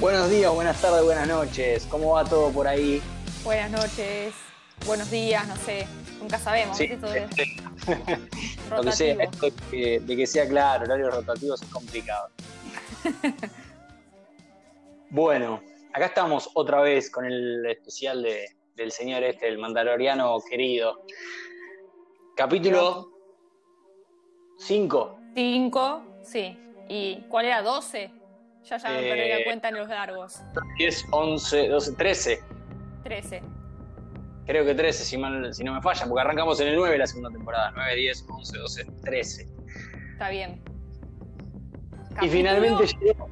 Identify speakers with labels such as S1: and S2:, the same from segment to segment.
S1: Buenos días, buenas tardes, buenas noches. ¿Cómo va todo por ahí?
S2: Buenas noches, buenos días, no sé, nunca sabemos.
S1: Sí.
S2: Todo es
S1: este, Lo que sea, esto de que, de que sea claro, horarios rotativos es complicado. bueno, acá estamos otra vez con el especial de- del señor este, el mandaloriano querido. Capítulo 5.
S2: Cinco, sí. ¿Y cuál era? ¿12? Ya ya me perdí
S1: Eh,
S2: la cuenta en los largos.
S1: 10, 11, 12, 13.
S2: 13.
S1: Creo que 13, si, mal- si no me falla, porque arrancamos en el 9 la segunda temporada. 9, 10, 11, 12, 13.
S2: Está bien.
S1: Y
S2: Capítulo-
S1: finalmente llegó.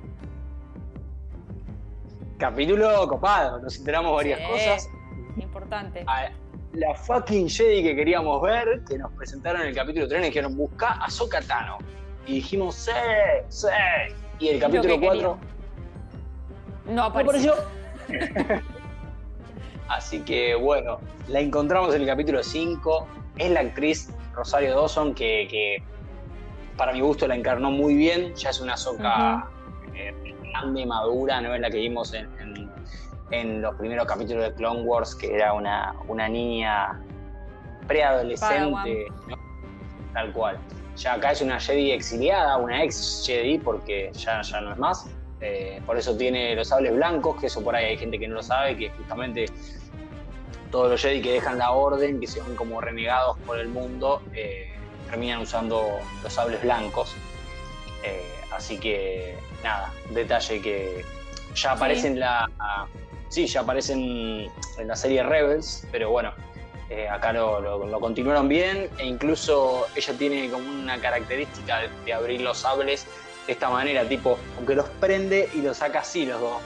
S1: Capítulo copado, nos enteramos varias
S2: Sí.
S1: cosas.
S2: Importante.
S1: A la fucking Jedi que queríamos ver, que nos presentaron en el capítulo 3, nos dijeron busca a Ahsoka Tano. Y dijimos, sí, sí. Y el
S2: Lo
S1: capítulo
S2: que
S1: 4
S2: No
S1: no
S2: apareció.
S1: Así que bueno, la encontramos en el capítulo 5. Es la actriz Rosario Dawson que, que para mi gusto la encarnó muy bien. Ya es una soca grande, madura, no es la que vimos en, en- en los primeros capítulos de Clone Wars, que era una, una niña preadolescente, ¿no? tal cual. Ya acá es una Jedi exiliada, una ex Jedi, porque ya, ya no es más. Eh, por eso tiene los sables blancos, que eso por ahí hay gente que no lo sabe, que justamente todos los Jedi que dejan la orden, que se van como renegados por el mundo, eh, terminan usando los sables blancos. Eh, así que nada, detalle que ya aparece en la. Sí, ya aparecen en la serie Rebels, pero bueno, eh, acá lo, lo- lo continuaron bien e incluso ella tiene como una característica de, de abrir los sables de esta manera, tipo, aunque los prende y los saca así los dos.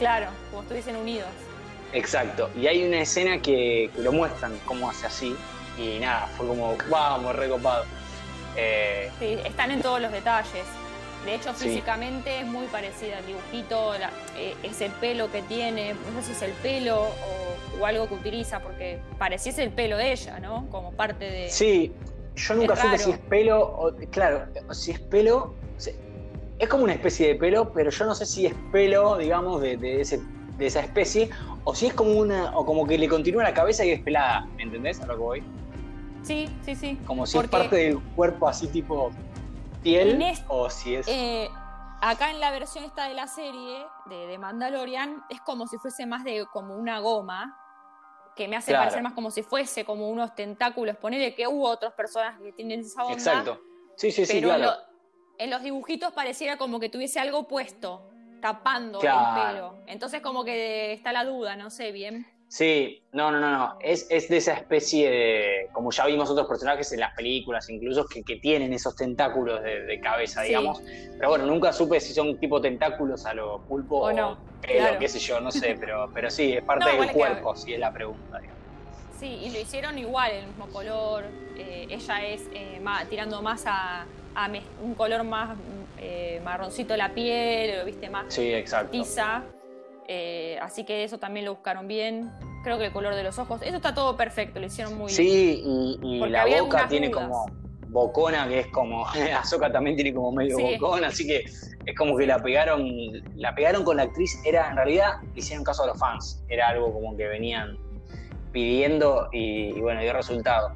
S2: Claro, como estuviesen unidos.
S1: Exacto. Y hay una escena que, que lo muestran cómo hace así. Y nada, fue como, vamos, recopado. Eh,
S2: Sí, están en todos los detalles. De hecho,
S1: Sí.
S2: físicamente es muy parecida al dibujito, la- eh, ese pelo que tiene, no sé si es el pelo o, o algo que utiliza, porque pareciese el pelo de ella, ¿no? Como parte de...
S1: sí, yo nunca
S2: Es
S1: supe si es pelo o. Claro, si es pelo. Es como una especie de pelo, pero yo no sé si es pelo, digamos, de, de ese, de esa especie, o si es como una. o como que le continúa la cabeza y es pelada. ¿Me entendés a lo que voy?
S2: Sí, sí, sí.
S1: Como si
S2: Porque-
S1: es parte del cuerpo así tipo piel,
S2: En es-
S1: o si es.
S2: Eh, acá en la versión esta de la serie de, de Mandalorian es como si fuese más de como una goma que me hace
S1: Claro.
S2: parecer más como si fuese como unos tentáculos. Ponele que hubo otros personajes que tienen esa onda.
S1: Exacto. Sí, sí, sí,
S2: pero en, lo- en los dibujitos pareciera como que tuviese algo puesto, tapando
S1: Claro.
S2: el pelo. Entonces como que está la duda, no sé bien.
S1: Sí, no, no, no, no. Es, es de esa especie de. Como ya vimos otros personajes en las películas, incluso, que, que tienen esos tentáculos de, de cabeza,
S2: Sí.
S1: digamos. Pero bueno, nunca supe si son tipo tentáculos a lo pulpo
S2: O
S1: o,
S2: no,
S1: pelo,
S2: claro.
S1: qué sé yo, no sé. Pero, pero sí, es parte
S2: No,
S1: del
S2: es que-
S1: cuerpo, si es la pregunta, digamos.
S2: Sí, y lo hicieron igual, el mismo color. eh, ella es eh, más- tirando más a, a un color más eh, marroncito la piel, lo viste más
S1: Sí, exacto.
S2: tiza. eh, así que eso también lo buscaron bien. Creo que el color de los ojos, eso está todo perfecto, lo hicieron muy bien.
S1: Sí, y, la boca tiene
S2: dudas.
S1: como bocona, que es como. Azoka también tiene como medio
S2: Sí.
S1: bocona, así que es como que la pegaron. La pegaron con la actriz. Era, en realidad, hicieron caso a los fans. Era algo como que venían pidiendo y, y bueno, dio resultado.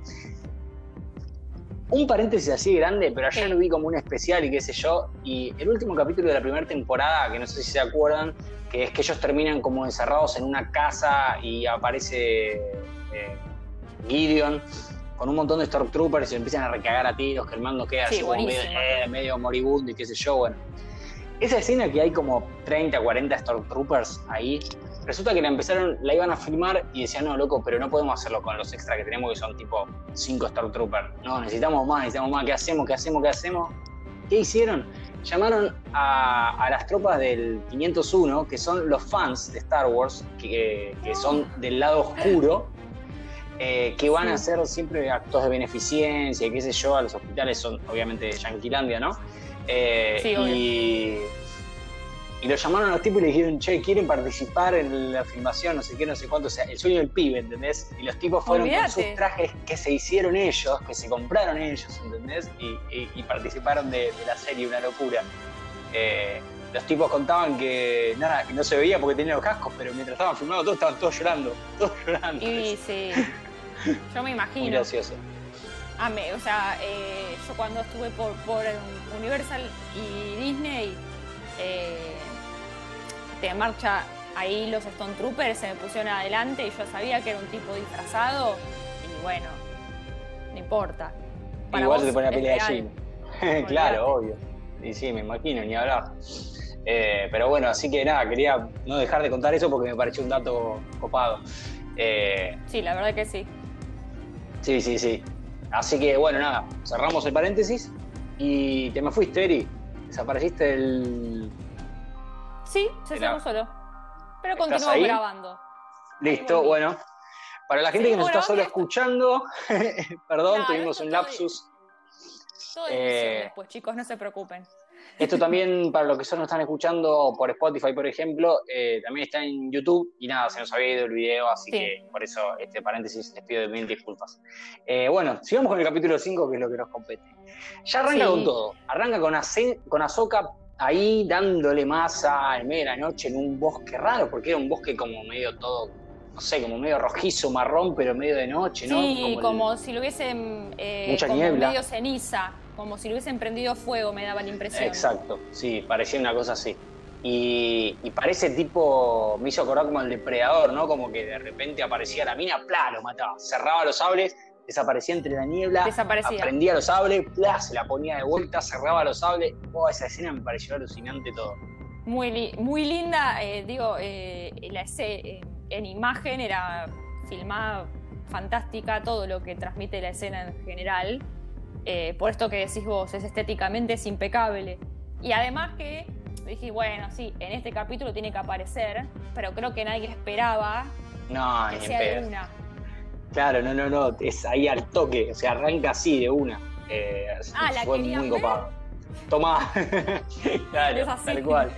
S1: Un paréntesis así grande, pero ayer
S2: Sí.
S1: lo vi como un especial y qué sé yo. Y el último capítulo de la primera temporada, que no sé si se acuerdan, que es que ellos terminan como encerrados en una casa y aparece eh, Gideon con un montón de Stormtroopers y se empiezan a recagar a tiros, que el mando queda
S2: Sí,
S1: así como medio, eh, medio moribundo y qué sé yo. Bueno, esa escena que hay como 30, 40 Stormtroopers ahí, resulta que la empezaron, la iban a filmar y decían, no, loco, pero no podemos hacerlo con los extras que tenemos, que son tipo 5 Stormtroopers. No, necesitamos más, necesitamos más. ¿Qué hacemos? ¿Qué hacemos? ¿Qué hacemos? ¿Qué hicieron? Llamaron a, a las tropas del 501, que son los fans de Star Wars, que, que son del lado oscuro, eh, que van a hacer siempre actos de beneficencia, qué sé yo, a los hospitales son obviamente de Yanquilandia, ¿no? Eh,
S2: Sí, obvio.
S1: y, y lo llamaron a los tipos y le dijeron, che, ¿quieren participar en la filmación? No sé qué, no sé cuánto, o sea, el sueño del pibe, ¿entendés? Y los tipos fueron con sus trajes que se hicieron ellos, que se compraron ellos, ¿entendés? Y, y- y participaron de, de la serie, una locura. Eh, los tipos contaban que nada, que no se veía porque tenían los cascos, pero mientras estaban filmando todos estaban todos llorando, todos llorando.
S2: Y sí, yo me
S1: Muy
S2: imagino.
S1: gracioso.
S2: Ah, me- o sea, eh, yo cuando estuve por, por Universal y Disney, eh, de marcha ahí los Stone Troopers se me pusieron adelante y yo sabía que era un tipo disfrazado y bueno, no importa. Para
S1: Igual
S2: vos
S1: se te pone a
S2: es
S1: pelear
S2: real.
S1: Jim. claro, obvio. Y sí, me imagino, ni hablar. Eh, pero bueno, así que nada, quería no dejar de contar eso porque me pareció un dato copado. Eh,
S2: Sí, la verdad que sí.
S1: sí, sí, sí. Así que bueno, nada, cerramos el paréntesis y te me fuiste, Eri. Desapareciste del.
S2: Sí, se cerró solo. Pero
S1: ¿Estás
S2: continuamos
S1: ahí?
S2: grabando.
S1: Listo, bueno. Para la gente que nos está solo escuchando, perdón,
S2: No,
S1: tuvimos un lapsus.
S2: Todo
S1: Eh,
S2: después, chicos, no se preocupen.
S1: Esto también, para los que solo nos están escuchando por Spotify, por ejemplo, eh, también está en YouTube y nada, se nos había ido el video, así
S2: Sí.
S1: que por eso este paréntesis les pido mil disculpas. Eh, bueno, sigamos con el capítulo 5, que es lo que nos compete. Ya arranca
S2: Sí.
S1: con todo, arranca con, Ace- con Ahsoka ahí dándole masa en medio de la noche en un bosque raro, porque era un bosque como medio todo, no sé, como medio rojizo, marrón, pero medio de noche, ¿no?
S2: Sí, como, si lo hubiesen. eh,
S1: Mucha
S2: como
S1: niebla.
S2: medio ceniza, como si lo hubiesen prendido fuego, me daba la impresión.
S1: Exacto, sí, parecía una cosa así. Y, y parece tipo, me hizo acordar como el depredador, ¿no? Como que de repente aparecía la mina, ¡plá! lo mataba. Cerraba los sables, desaparecía entre la niebla,
S2: Desaparecía.
S1: prendía los sables, ¡plá! se la ponía de vuelta, cerraba los sables. Oh, esa escena me pareció alucinante todo.
S2: Muy, li- muy linda, eh, digo, eh, la eh, en imagen era filmada fantástica, todo lo que transmite la escena en general. Eh, por esto que decís vos, es estéticamente es impecable. Y además que dije, bueno, sí, en este capítulo tiene que aparecer, pero creo que nadie esperaba
S1: No,
S2: que sea de una.
S1: Claro, no, no, no, es ahí al toque, o sea, arranca así de una. Eh,
S2: Ah, ¿la
S1: fue muy
S2: ver?
S1: copado. Tomá, claro, tal cual,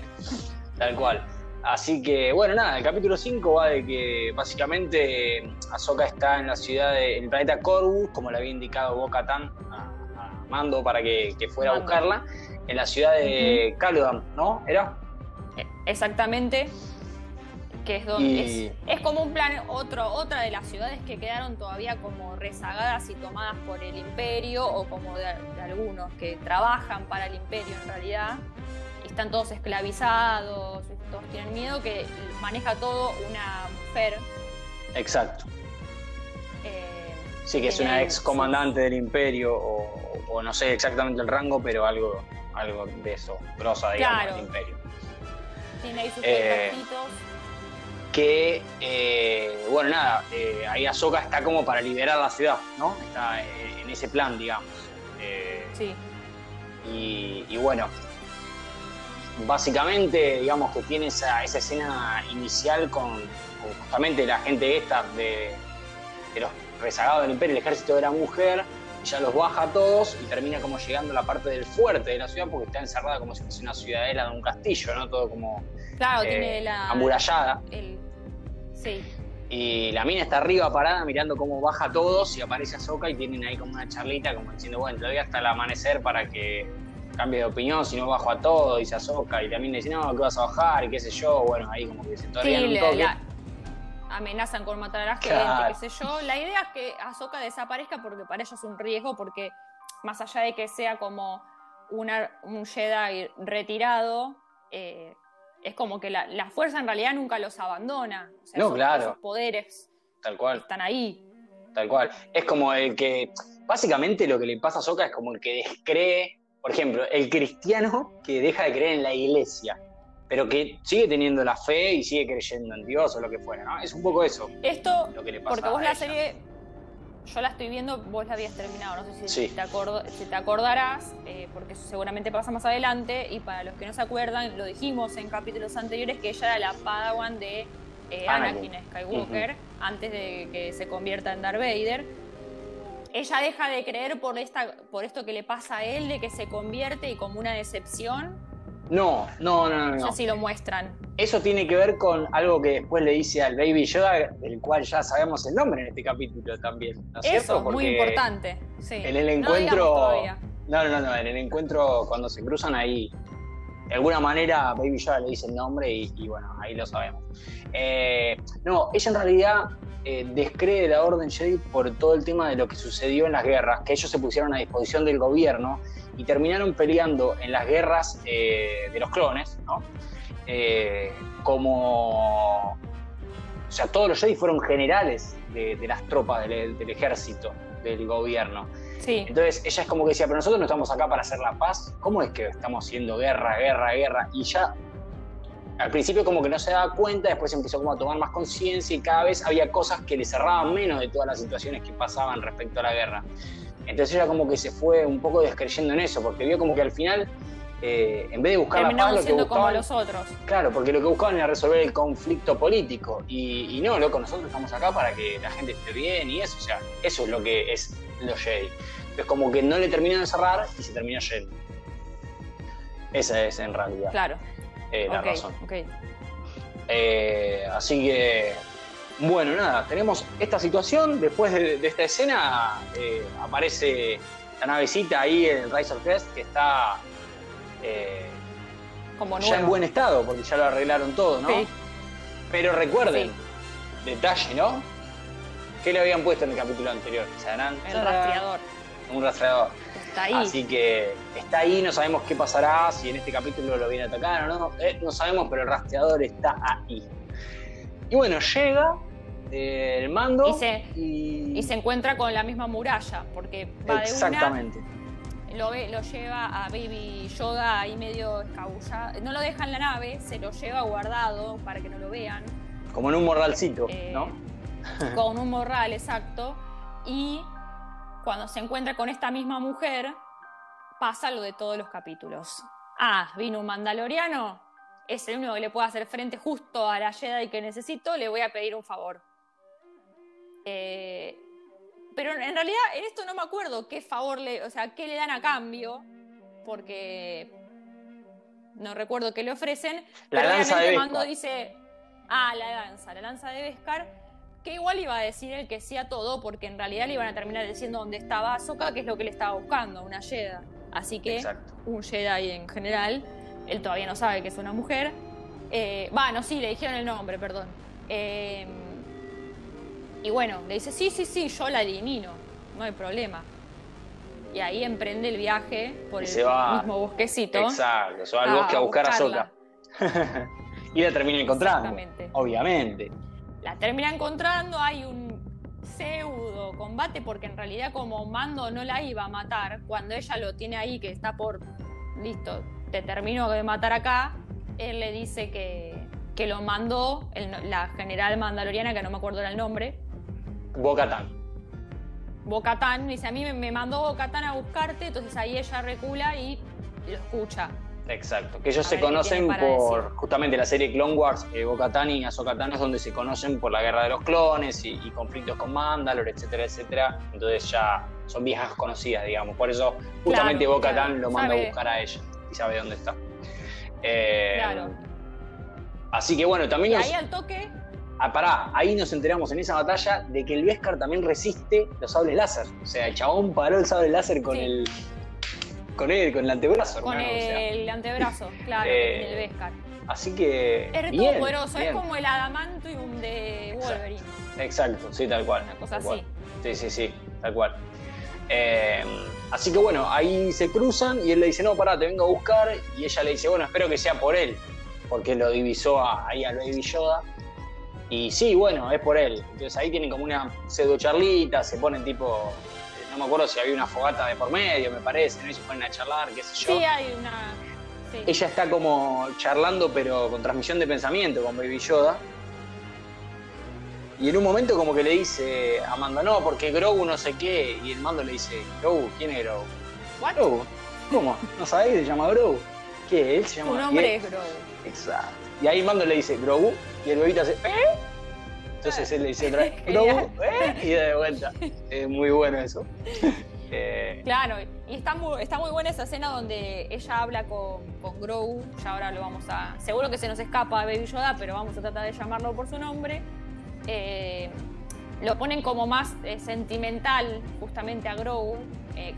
S1: tal cual. Así que, bueno, nada, el capítulo 5 va de que básicamente Ahsoka está en la ciudad, de, en el planeta Corvus, como le había indicado Bo-Katan a, a Mando para que, que fuera a buscarla, en la ciudad de Calodan, ¿no? ¿Era?
S2: Eh, Exactamente. Que es donde
S1: Y-
S2: es, es como un plan, otro, otra de las ciudades que quedaron todavía como rezagadas y tomadas por el imperio, o como de, de algunos que trabajan para el imperio en realidad, están todos esclavizados, todos tienen miedo, que maneja todo una mujer.
S1: Exacto.
S2: eh,
S1: Sí, que es una ex comandante del imperio, o, o no sé exactamente el rango, pero algo, algo de eso, grosa, digamos,
S2: Claro.
S1: del imperio.
S2: Tiene ahí sus
S1: Eh. Que, eh, bueno, nada, eh, ahí Ahsoka está como para liberar la ciudad, ¿no? Está eh, en ese plan, digamos. Eh,
S2: Sí.
S1: y, y bueno, básicamente, digamos que tiene esa, esa escena inicial con, con justamente la gente esta de, de los rezagados del imperio, el ejército de la mujer, ya los baja a todos y termina como llegando a la parte del fuerte de la ciudad porque está encerrada como si fuese una ciudadela de un castillo, ¿no? Todo como
S2: Claro,
S1: eh,
S2: tiene la.
S1: amurallada.
S2: el- sí.
S1: Y la mina está arriba parada mirando cómo baja todos y aparece Ahsoka y tienen ahí como una charlita como diciendo, bueno, doy hasta el amanecer para que cambie de opinión, si no bajo a todo, dice Ahsoka. Y la mina dice, no, que vas a bajar y qué sé yo. Bueno, ahí como que se
S2: Sí,
S1: todavía un toque.
S2: la- amenazan con matar a la gente,
S1: Claro.
S2: qué sé yo. La idea es que Ahsoka desaparezca porque para ella es un riesgo, porque más allá de que sea como una, un Jedi retirado, eh, es como que la, la fuerza en realidad nunca los abandona. O sea,
S1: No, claro.
S2: esos poderes
S1: Tal cual,
S2: están ahí.
S1: tal cual. Es como el que, básicamente lo que le pasa a Ahsoka es como el que descree, por ejemplo, el cristiano que deja de creer en la iglesia, pero que sigue teniendo la fe y sigue creyendo en Dios o lo que fuera, ¿no? Es un poco eso
S2: Esto,
S1: lo que le pasa
S2: porque vos
S1: a
S2: la serie, yo la estoy viendo, vos la habías terminado, no sé si,
S1: Sí.
S2: te, acord- si te acordarás, eh, porque eso seguramente pasa más adelante, y para los que no se acuerdan, lo dijimos en capítulos anteriores, que ella era la padawan de eh, Anakin. Skywalker, antes de que se convierta en Darth Vader. Ella deja de creer por, esta, por esto que le pasa a él, de que se convierte y como una decepción.
S1: No, no, no, no.
S2: No sé si lo muestran.
S1: Eso tiene que ver con algo que después le dice al Baby Yoda, del cual ya sabemos el nombre en este capítulo también. ¿no es
S2: Eso,
S1: cierto?
S2: muy importante. Sí.
S1: En el
S2: No
S1: encuentro.
S2: digamos
S1: No, no, no, en el encuentro cuando se cruzan ahí, de alguna manera Baby Yoda le dice el nombre y, bueno, ahí lo sabemos. Eh, no, ella en realidad eh, descree la Orden Jedi por todo el tema de lo que sucedió en las guerras, que ellos se pusieron a disposición del gobierno y terminaron peleando en las guerras eh, de los clones, ¿no? Eh, como... O sea, todos los Jedi fueron generales de, las tropas del ejército, del gobierno.
S2: Sí.
S1: Entonces ella es como que decía, pero nosotros no estamos acá para hacer la paz. ¿Cómo es que estamos haciendo guerra, guerra, guerra? Y ya al principio como que no se daba cuenta, después empezó como a tomar más conciencia y cada vez había cosas que le cerraban menos de todas las situaciones que pasaban respecto a la guerra. Entonces ella como que se fue un poco descreyendo en eso, porque vio como que al final, eh, en vez de buscar la paz,
S2: Terminamos
S1: lo que
S2: como
S1: buscaban...
S2: los otros.
S1: Claro, porque lo que buscaban era resolver el conflicto político. Y, y no, loco, nosotros estamos acá para que la gente esté bien y eso, o sea, eso es lo que es los Jedi. Es como que no le terminó de cerrar y se terminó yendo. Esa es en realidad
S2: Claro.
S1: eh, la razón. Eh, así que, bueno, nada, tenemos esta situación. Después de, de esta escena eh, aparece la navecita ahí en el Rise of Crest que está
S2: Como
S1: ya en buen estado porque ya lo arreglaron todo, ¿no?
S2: Sí.
S1: Pero recuerden,
S2: Sí.
S1: detalle, ¿no? ¿Qué le habían puesto en el capítulo anterior? ¿Sabrán?
S2: El rastreador.
S1: Un rastreador.
S2: Está ahí.
S1: Así que está ahí, no sabemos qué pasará, si en este capítulo lo viene a atacar o no. Eh, no sabemos, pero el rastreador está ahí. Y bueno, llega eh, el mando
S2: Y se-
S1: y,
S2: Y se encuentra con la misma muralla, porque va de
S1: Exactamente.
S2: una, lo, ve, lo lleva a Baby Yoda ahí medio escabullado. No lo deja en la nave, se lo lleva guardado para que no lo vean,
S1: Como en un morralcito,
S2: Eh,
S1: ¿no?
S2: con un morral exacto. Y cuando se encuentra con esta misma mujer, pasa lo de todos los capítulos. Ah, vino un mandaloriano, es el único que le puede hacer frente justo a la Jedi que necesito, le voy a pedir un favor. Eh, pero en realidad en esto no me acuerdo qué favor le, o sea, qué le dan a cambio, porque no recuerdo qué le ofrecen.
S1: La
S2: pero
S1: lanza de
S2: Mando dice, ah, la lanza, la lanza de Beskar, que igual iba a decir el que sí a todo, porque en realidad le iban a terminar diciendo dónde estaba Ahsoka, que es lo que le estaba buscando, una Jedi. Así que
S1: Exacto.
S2: un Jedi en general, él todavía no sabe que es una mujer. Eh, Va, no, sí, le dijeron el nombre, perdón. Eh, y bueno, le dice, sí, sí, sí, yo la elimino, no hay problema. Y ahí emprende el viaje por
S1: Y
S2: el
S1: se va.
S2: mismo bosquecito.
S1: Exacto, se va al bosque a buscar a y la termina encontrando. Obviamente.
S2: La termina encontrando, hay un pseudo combate porque en realidad como Mando no la iba a matar, cuando ella lo tiene ahí que está por, listo, te termino de matar acá, él le dice que, que lo mandó el- la general mandaloriana, que no me acuerdo era el nombre,
S1: Bocatán.
S2: Bocatán, dice a mí me, me mandó Bocatán a buscarte, entonces ahí ella recula y lo escucha.
S1: Exacto. Que ellos
S2: A
S1: se conocen por
S2: decir.
S1: justamente la serie Clone Wars, eh, y Ahsoka Tano es donde se conocen por la guerra de los clones y, y conflictos con Mandalore, etcétera, etcétera. Entonces ya son viejas conocidas, digamos. Por eso justamente
S2: Claro, claro.
S1: lo manda
S2: Sabe.
S1: a buscar a ella y sabe dónde está. Eh,
S2: Claro.
S1: Así que bueno,
S2: Y
S1: también nos,
S2: ahí al toque,
S1: Ah, pará, ahí nos enteramos en esa batalla de que el Beskar también resiste los sables láser. O sea, el chabón paró el sable láser con
S2: Sí.
S1: el. Con él, con el antebrazo,
S2: con
S1: hermano, o sea.
S2: el antebrazo, claro,
S1: Eh,
S2: en el Beskar.
S1: Así que.
S2: Es
S1: bien,
S2: todo poderoso,
S1: bien.
S2: es como el adamantium de
S1: Exacto.
S2: Wolverine.
S1: Exacto, sí, tal cual.
S2: Una cosa
S1: tal cual.
S2: así.
S1: Sí, sí, sí, tal cual. Eh, así que bueno, ahí se cruzan y él le dice, no, pará, te vengo a buscar. Y ella le dice, bueno, espero que sea por él, porque lo divisó a- ahí al Baby Yoda. Y sí, bueno, es por él. Entonces ahí tienen como una pseudo charlita, se ponen tipo, no me acuerdo si había una fogata de por medio, me parece, ¿no? Y se ponen a charlar, qué sé yo.
S2: Sí, hay una. sí.
S1: Ella está como charlando, pero con transmisión de pensamiento con Baby Yoda. Y en un momento como que le dice a Mando, no, porque Grogu no sé qué. Y el mando le dice, Grogu, ¿quién es Grogu?
S2: What?
S1: Grogu. ¿Cómo? ¿No sabéis? Se llama Grogu. ¿Qué? Él se llama... Y
S2: nombre
S1: él-
S2: es Grogu.
S1: Exacto. Y ahí Mando le dice, Grogu, y el bebito hace, ¿eh? Entonces él le dice otra vez, ¿eh? Y de vuelta. Es muy bueno eso.
S2: Eh, claro, y está muy, está muy buena esa escena donde ella habla con, con Grogu, ya ahora lo vamos a... Seguro que se nos escapa Baby Yoda, pero vamos a tratar de llamarlo por su nombre. Eh, lo ponen como más eh, sentimental justamente a Grogu,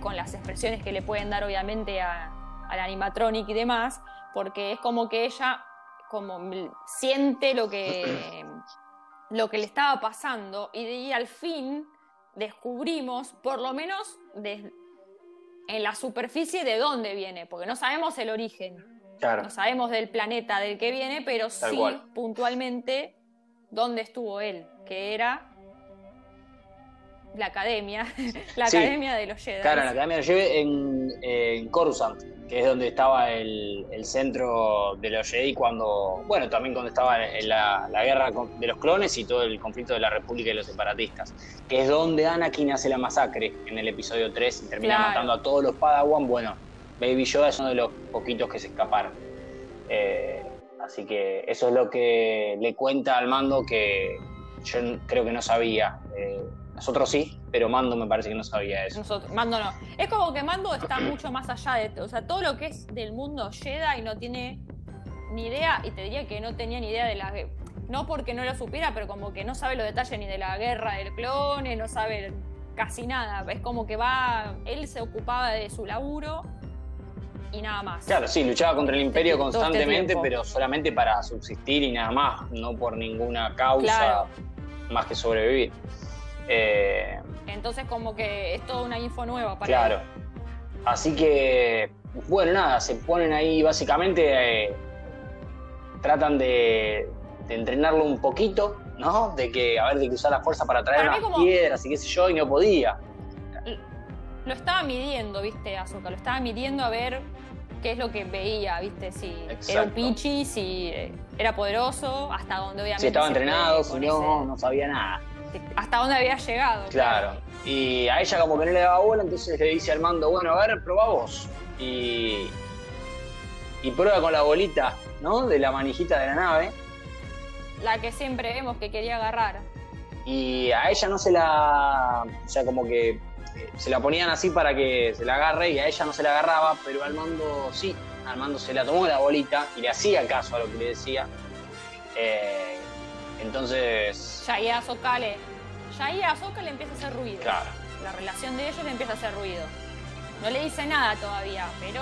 S2: con las expresiones que le pueden dar obviamente a, al animatronic y demás, porque es como que ella como siente lo que, lo que le estaba pasando y al fin descubrimos, por lo menos en la superficie, de dónde viene, porque no sabemos el origen. No sabemos del planeta del que viene, pero sí puntualmente dónde estuvo él, que era la academia, la academia de los Jedi.
S1: Claro, la academia de los Jedi en, en Coruscant que es donde estaba el, centro de los Jedi cuando, bueno, también cuando estaba en la, guerra de los clones y todo el conflicto de la República y los separatistas, que es donde Anakin hace la masacre en el episodio 3 y termina matando a todos los Padawan. Bueno, Baby Yoda es uno de los poquitos que se escaparon. Eh, así que eso es lo que le cuenta al mando que yo creo que no sabía. Eh, nosotros sí, pero Mando me parece que no sabía eso.
S2: Nosotros, Mando no. Es como que Mando está mucho más allá de. O sea, todo lo que es del mundo Jedi no tiene ni idea, y te diría que no tenía ni idea de la. No porque no lo supiera, pero como que no sabe los detalles ni de la guerra del clone, no sabe casi nada. Es como que va. Él se ocupaba de su laburo y nada más.
S1: Claro, sí, luchaba contra el imperio este constantemente, pero solamente para subsistir y nada más, no por ninguna causa más que sobrevivir.
S2: Eh, Entonces como que es toda una info nueva para
S1: Claro. Así que, bueno, nada, se ponen ahí básicamente, eh, tratan de, entrenarlo un poquito, ¿no? De que, a ver, de que usar la fuerza para traer unas piedras y qué sé yo, y no podía.
S2: Lo estaba midiendo, viste, Azuka, lo estaba midiendo a ver qué es lo que veía, viste, si era un pichi, si eh, era poderoso, hasta donde obviamente.
S1: Si estaba entrenado, si no, no sabía nada
S2: hasta dónde había llegado.
S1: Claro. Y a ella como que no le daba bola, entonces le dice al mando, bueno, a ver, probá vos. Y, y prueba con la bolita, ¿no? De la manijita de la nave.
S2: La que siempre vemos que quería agarrar.
S1: Y a ella no se la... O sea, como que eh, se la ponían así para que se la agarre y a ella no se la agarraba, pero al mando sí. Al mando se la tomó la bolita y le hacía caso a lo que le decía. Eh, entonces.
S2: Ya ahí a Azoka le. Ya ahí a Azoka le empieza a hacer ruido. Claro. La relación de ellos le empieza a hacer ruido. No le dice nada todavía, pero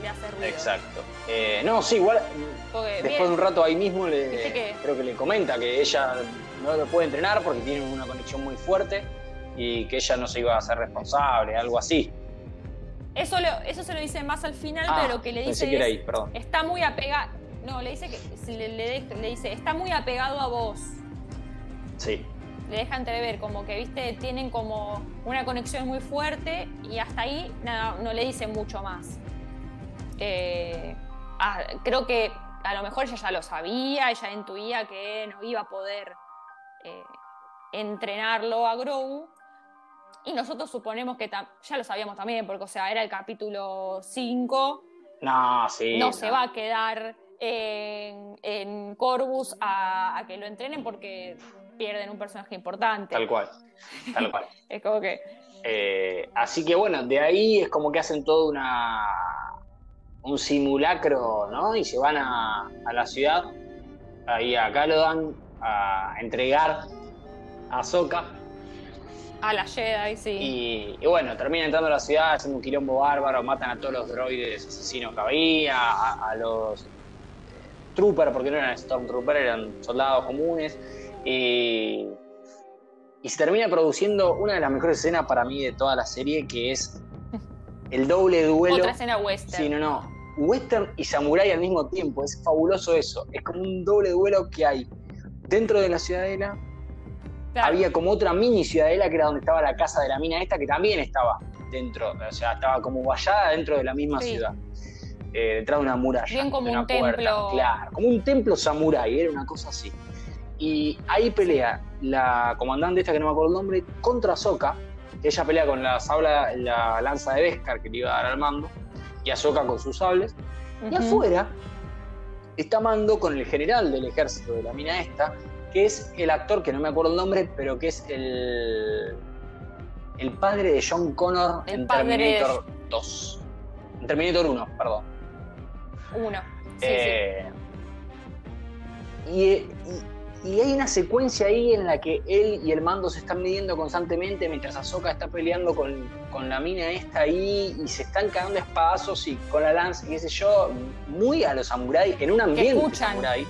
S2: le hace ruido.
S1: Exacto. Eh, no, sí, igual. después de un rato ahí mismo le, creo que le comenta que ella no lo puede entrenar porque tienen una conexión muy fuerte y que ella no se iba a hacer responsable, algo así.
S2: Eso, eso se lo dice más al final, ah, pero lo que le dice
S1: que era ahí,
S2: está muy apegada no, le dice que le, le, dice, está muy apegado a vos.
S1: Sí.
S2: Le deja entrever, como que, viste, tienen como una conexión muy fuerte y hasta ahí nada, no le dice mucho más. Eh, ah, creo que a lo mejor ella ya lo sabía, ella intuía que no iba a poder eh, entrenarlo a Grogu. Y nosotros suponemos que ya lo sabíamos también, porque, o sea, era el capítulo 5.
S1: No, sí.
S2: No, se va a quedar en, Corvus a, que lo entrenen porque pierden un personaje importante.
S1: Tal cual, tal cual.
S2: es como que...
S1: Eh, así que bueno, de ahí es como que hacen todo una un simulacro, ¿no? Y se van a, la ciudad, ahí a Calodan, a entregar a Soka.
S2: A la Jedi,
S1: sí. Y, bueno, terminan entrando a la ciudad, haciendo un quilombo bárbaro, matan a todos los droides asesinos que había, a los Trooper, porque no eran Stormtrooper, eran soldados comunes. y se termina produciendo una de las mejores escenas para mí de toda la serie, que es el doble duelo.
S2: Otra escena western.
S1: Sí, no, no. Western y samurai al mismo tiempo. Es fabuloso eso. Es como un doble duelo que hay dentro de la ciudadela. Había como otra mini ciudadela que era donde estaba la casa de la mina esta, que también estaba dentro, o sea, estaba como vallada dentro de la misma ciudad. Eh, detrás de una muralla.
S2: Bien como
S1: un
S2: templo.
S1: Claro, como un templo samurái, era una cosa así. Y ahí pelea la comandante esta que no me acuerdo el nombre, contra Soka. Ella pelea con la, sabla, la lanza de Beskar que le iba a dar al mando, y Ahsoka con sus sables. Y afuera está Mando con el general del ejército de la mina esta, que es el actor, que no me acuerdo el nombre, pero que es el, el padre de John Connor en Terminator 2. En Terminator 1, perdón.
S2: 1. Sí,
S1: Eh, y, y hay una secuencia ahí en la que él y el mando se están midiendo constantemente mientras Ahsoka está peleando con, con la mina esta ahí y se están cagando espadazos y con la lanza y qué sé yo, muy a los samuráis, en un ambiente samurái.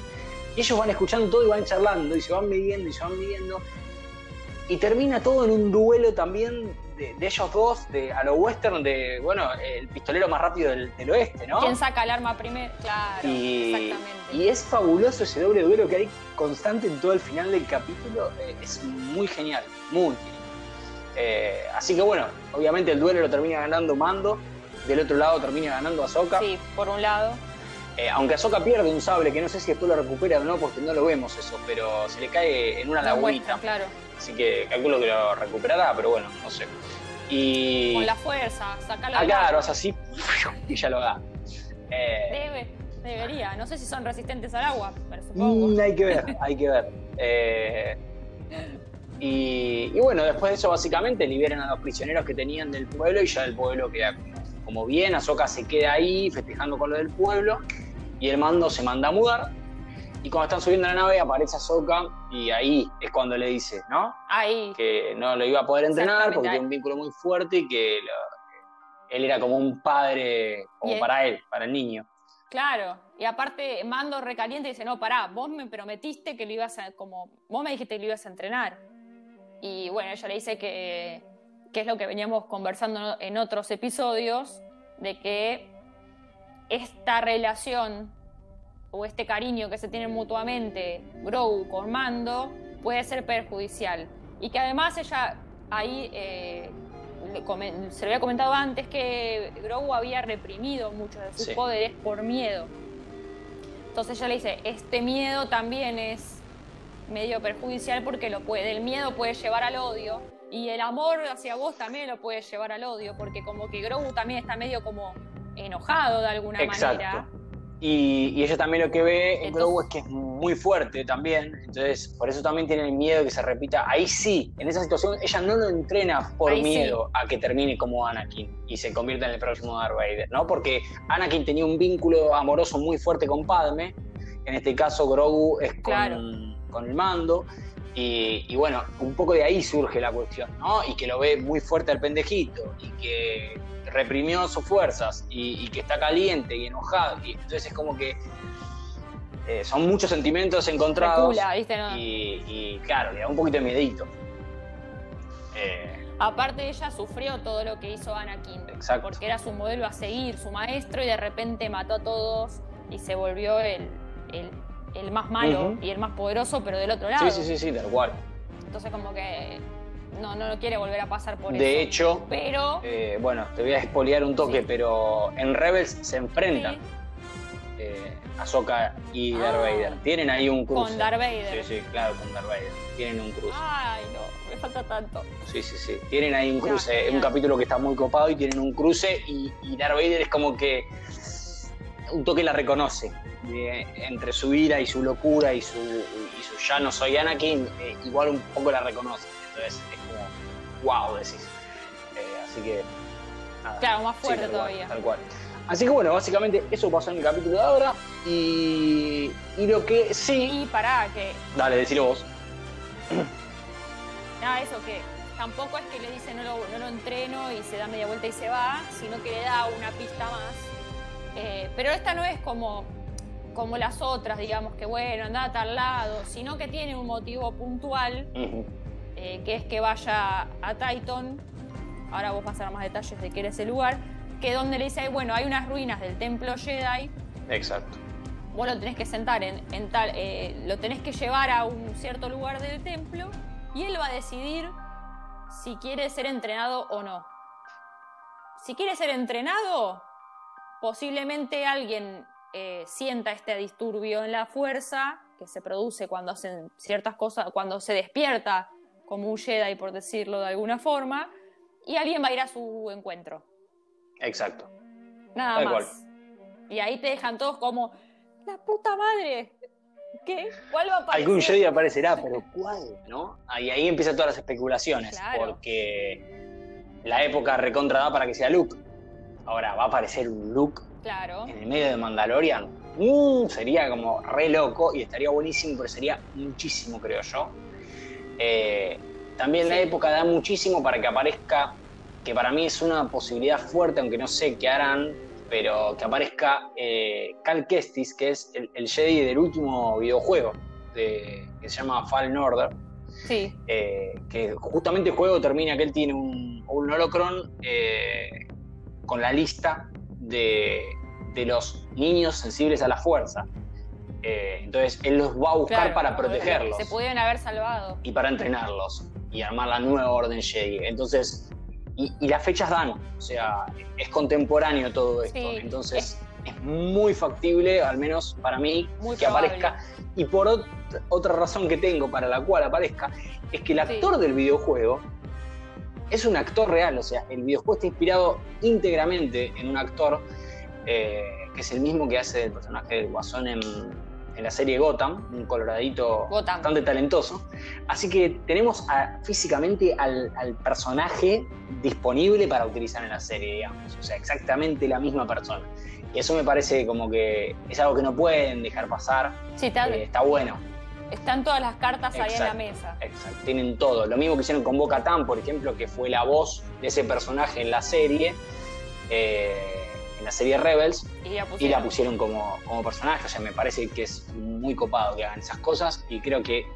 S1: Y ellos van escuchando todo y van charlando y se van midiendo y se van midiendo. Y termina todo en un duelo también de, de ellos dos, de, a lo western, de, bueno, el pistolero más rápido del, del oeste, ¿no?
S2: ¿Quién saca el arma primero? Claro,
S1: Y,
S2: exactamente.
S1: y es fabuloso ese doble duelo que hay constante en todo el final del capítulo. eh, es muy genial, muy genial. Eh, así que bueno, obviamente el duelo lo termina ganando Mando. Del otro lado termina ganando Ahsoka.
S2: Sí, por un lado.
S1: Eh, aunque Ahsoka pierde un sable, que no sé si después lo recupera o no, porque no lo vemos eso, pero se le cae en una lagunita.
S2: muestra, claro.
S1: Así que calculo que lo recuperará, pero bueno, no sé. Y.
S2: Con la fuerza, sacarla
S1: Ah, claro, hace así y ya lo da. Eh,
S2: Debe, debería. No sé si son resistentes al agua, pero supongo.
S1: Mm, hay que ver, hay que ver. Eh, y, y bueno, después de eso básicamente liberan a los prisioneros que tenían del pueblo y ya el pueblo queda como, bien, Ahsoka se queda ahí festejando con lo del pueblo y el mando se manda a mudar y cuando están subiendo a la nave aparece Ahsoka y ahí es cuando le dice, ¿no?
S2: Ahí.
S1: Que no lo iba a poder entrenar porque tiene un vínculo muy fuerte y que lo- él era como un padre, como para él, para el niño.
S2: Claro, y aparte Mando recaliente y dice, no, pará, vos me prometiste que lo ibas a, como, vos me dijiste que lo ibas a entrenar. Y bueno, ella le dice que, que es lo que veníamos conversando en otros episodios, de que esta relación o este cariño que se tienen mutuamente Grogu con Mando puede ser perjudicial. Y que además ella ahí, eh, se lo había comentado antes, que Grogu había reprimido muchos de sus
S1: Sí.
S2: poderes por miedo. Entonces ella le dice, este miedo también es medio perjudicial porque lo puede, el miedo puede llevar al odio y el amor hacia vos también lo puede llevar al odio porque como que Grogu también está medio como enojado de alguna
S1: Exacto.
S2: manera.
S1: Y, y ella también lo que ve en Grogu es que es muy fuerte también, entonces por eso también tiene el miedo de que se repita. Ahí sí, en esa situación ella no lo entrena por
S2: Ahí sí.
S1: miedo a que termine como Anakin y se convierta en el próximo Darth Vader, ¿no? Porque Anakin tenía un vínculo amoroso muy fuerte con Padme, en este caso Grogu es con,
S2: Claro.
S1: con el mando. Y, y bueno, un poco de ahí surge la cuestión, ¿no? Y que lo ve muy fuerte al pendejito y que reprimió sus fuerzas y, y que está caliente y enojado. Y entonces es como que eh, son muchos sentimientos encontrados.
S2: Recula, ¿viste? No.
S1: Y, y, claro, le da un poquito de miedito. Eh,
S2: Aparte ella sufrió todo lo que hizo Anakin,
S1: Exacto.
S2: porque era su modelo a seguir, su maestro, y de repente mató a todos y se volvió el, el- el más malo y el más poderoso, pero del otro lado.
S1: sí, sí, sí, sí, tal cual.
S2: Entonces como que no, no lo quiere volver a pasar por eso.
S1: De hecho,
S2: Pero
S1: eh, bueno, te voy a espolear un toque,
S2: Sí.
S1: pero en Rebels se enfrentan
S2: sí,
S1: eh, Ahsoka y Darth
S2: Ah.
S1: Vader. Tienen ahí un cruce.
S2: con Darth Vader.
S1: Sí, sí, claro, con Darth Vader. Tienen un cruce.
S2: Ay, no, me falta tanto.
S1: Sí, sí, sí. Tienen ahí un
S2: Ya,
S1: cruce. Es un capítulo que está muy copado y tienen un cruce y, y Darth Vader es como que un toque la reconoce. de- entre su ira y su locura y su, y su ya no soy Anakin, eh, igual un poco la reconoce. Entonces es como, wow, decís. Eh, así que. nada.
S2: Claro, más
S1: Sí,
S2: fuerte
S1: cual,
S2: todavía.
S1: tal cual. Así que bueno, básicamente eso pasó en el capítulo de ahora. Y, y lo que sí.
S2: Y pará, que
S1: Dale, decilo vos.
S2: nada, eso que tampoco es que le dice no lo, no lo entreno y se da media vuelta y se va, sino que le da una pista más. Eh, pero esta no es como, como las otras, digamos, que bueno, anda a tal lado, sino que tiene un motivo puntual,
S1: Ujú.
S2: Eh, que es que vaya a Titan. Ahora vos vas a dar más detalles de qué era ese lugar. Que donde le dice, bueno, hay unas ruinas del templo Jedi,
S1: Exacto.
S2: vos lo tenés que sentar en, en tal, eh, lo tenés que llevar a un cierto lugar del templo y él va a decidir si quiere ser entrenado o no. Si quiere ser entrenado, posiblemente alguien eh, sienta este disturbio en la fuerza que se produce cuando hacen ciertas cosas, cuando se despierta como un Jedi, por decirlo de alguna forma, y alguien va a ir a su encuentro.
S1: Exacto.
S2: Nada
S1: Tal
S2: más.
S1: cual.
S2: Y ahí te dejan todos como la puta madre. ¿Qué? ¿Cuál va a aparecer?
S1: Algún Jedi aparecerá, pero ¿cuál? ¿No? Y ahí empiezan todas las especulaciones,
S2: Claro.
S1: porque la época recontra da para que sea Luke. Ahora, ¿va a aparecer un Luke
S2: Claro.
S1: en el medio de Mandalorian? Mm, sería como re loco y estaría buenísimo, pero sería muchísimo, creo yo. Eh, también la época da muchísimo para que aparezca, que para mí es una posibilidad fuerte, aunque no sé qué harán, pero que aparezca eh, Cal Kestis, que es el, el Jedi del último videojuego, de- que se llama Fallen Order.
S2: Sí.
S1: eh, que justamente el juego termina que él tiene un, un holocron eh, con la lista de, de los niños sensibles a la fuerza. Eh, entonces él los va a buscar
S2: Claro,
S1: para protegerlos
S2: Se pudieron haber salvado.
S1: y para entrenarlos y armar la nueva orden Jedi. Entonces, y, y las fechas dan, o sea, es contemporáneo todo esto.
S2: Sí,
S1: Entonces, es muy factible, al menos para mí,
S2: Muy
S1: que
S2: probable.
S1: aparezca. Y por ot- otra razón que tengo para la cual aparezca, es que el
S2: Sí.
S1: actor del videojuego es un actor real, o sea, el videojuego está inspirado íntegramente en un actor eh, que es el mismo que hace el personaje del Guasón en, en la serie Gotham, un coloradito
S2: Gotham.
S1: bastante talentoso. Así que tenemos a- físicamente al, al personaje disponible para utilizar en la serie, digamos. O sea, exactamente la misma persona. Y eso me parece como que es algo que no pueden dejar pasar.
S2: Sí, tal-
S1: Eh, está bueno.
S2: están todas las cartas ahí en la mesa.
S1: Exacto, tienen todo. Lo mismo que hicieron con Boca Tan, por ejemplo, que fue la voz de ese personaje en la serie, eh, en la serie Rebels,
S2: Y la
S1: y
S2: pusieron.
S1: la pusieron como, como personaje. O sea, me parece que es muy copado que hagan esas cosas y creo que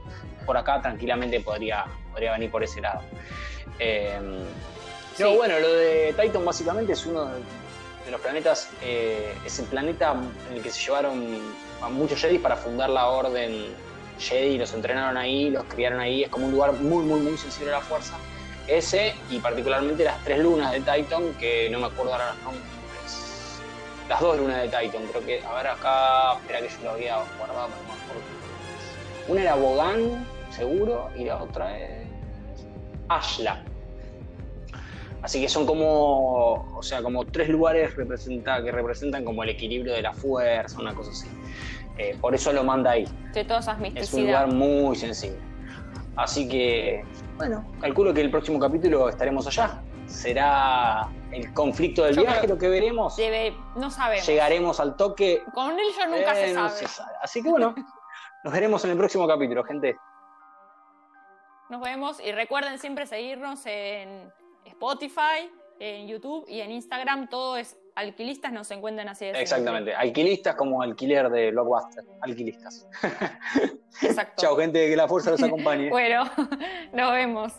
S1: por acá tranquilamente podría, podría venir por ese lado. Eh, no,
S2: Sí.
S1: bueno, lo de Titan básicamente es uno de, de los planetas, eh, es el planeta en el que se llevaron a muchos Jedi para fundar la Orden Jedi, los entrenaron ahí, los criaron ahí, es como un lugar muy, muy, muy sensible a la fuerza. Ese y particularmente las tres lunas de Titan, que no me acuerdo ahora los nombres. Las dos lunas de Titan, creo que, a ver acá, espera que yo lo había guardado, pero me acuerdo. Una era Bogan, seguro, y la otra es Ashla. Así que son como, o sea, como tres lugares representa, que representan como el equilibrio de la fuerza, una cosa así. Eh, por eso lo manda ahí.
S2: De todas esas
S1: Es un lugar muy sensible. Así que, bueno, calculo que el próximo capítulo estaremos allá. Será el conflicto del
S2: Yo
S1: viaje, lo que veremos.
S2: Debe, no sabemos.
S1: Llegaremos al toque.
S2: Con él yo nunca
S1: Eh,
S2: se
S1: no
S2: sabe.
S1: se sabe. Así que bueno, nos veremos en el próximo capítulo, gente.
S2: Nos vemos y recuerden siempre seguirnos en Spotify, en YouTube y en Instagram. Todo es alquilistas, nos encuentran así de.
S1: Exactamente. Alquilistas como alquiler de Blockbuster. Alquilistas.
S2: Exacto.
S1: Chao, gente, que la fuerza los acompañe.
S2: Bueno, nos vemos.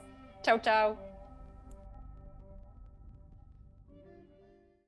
S2: Chau, chau.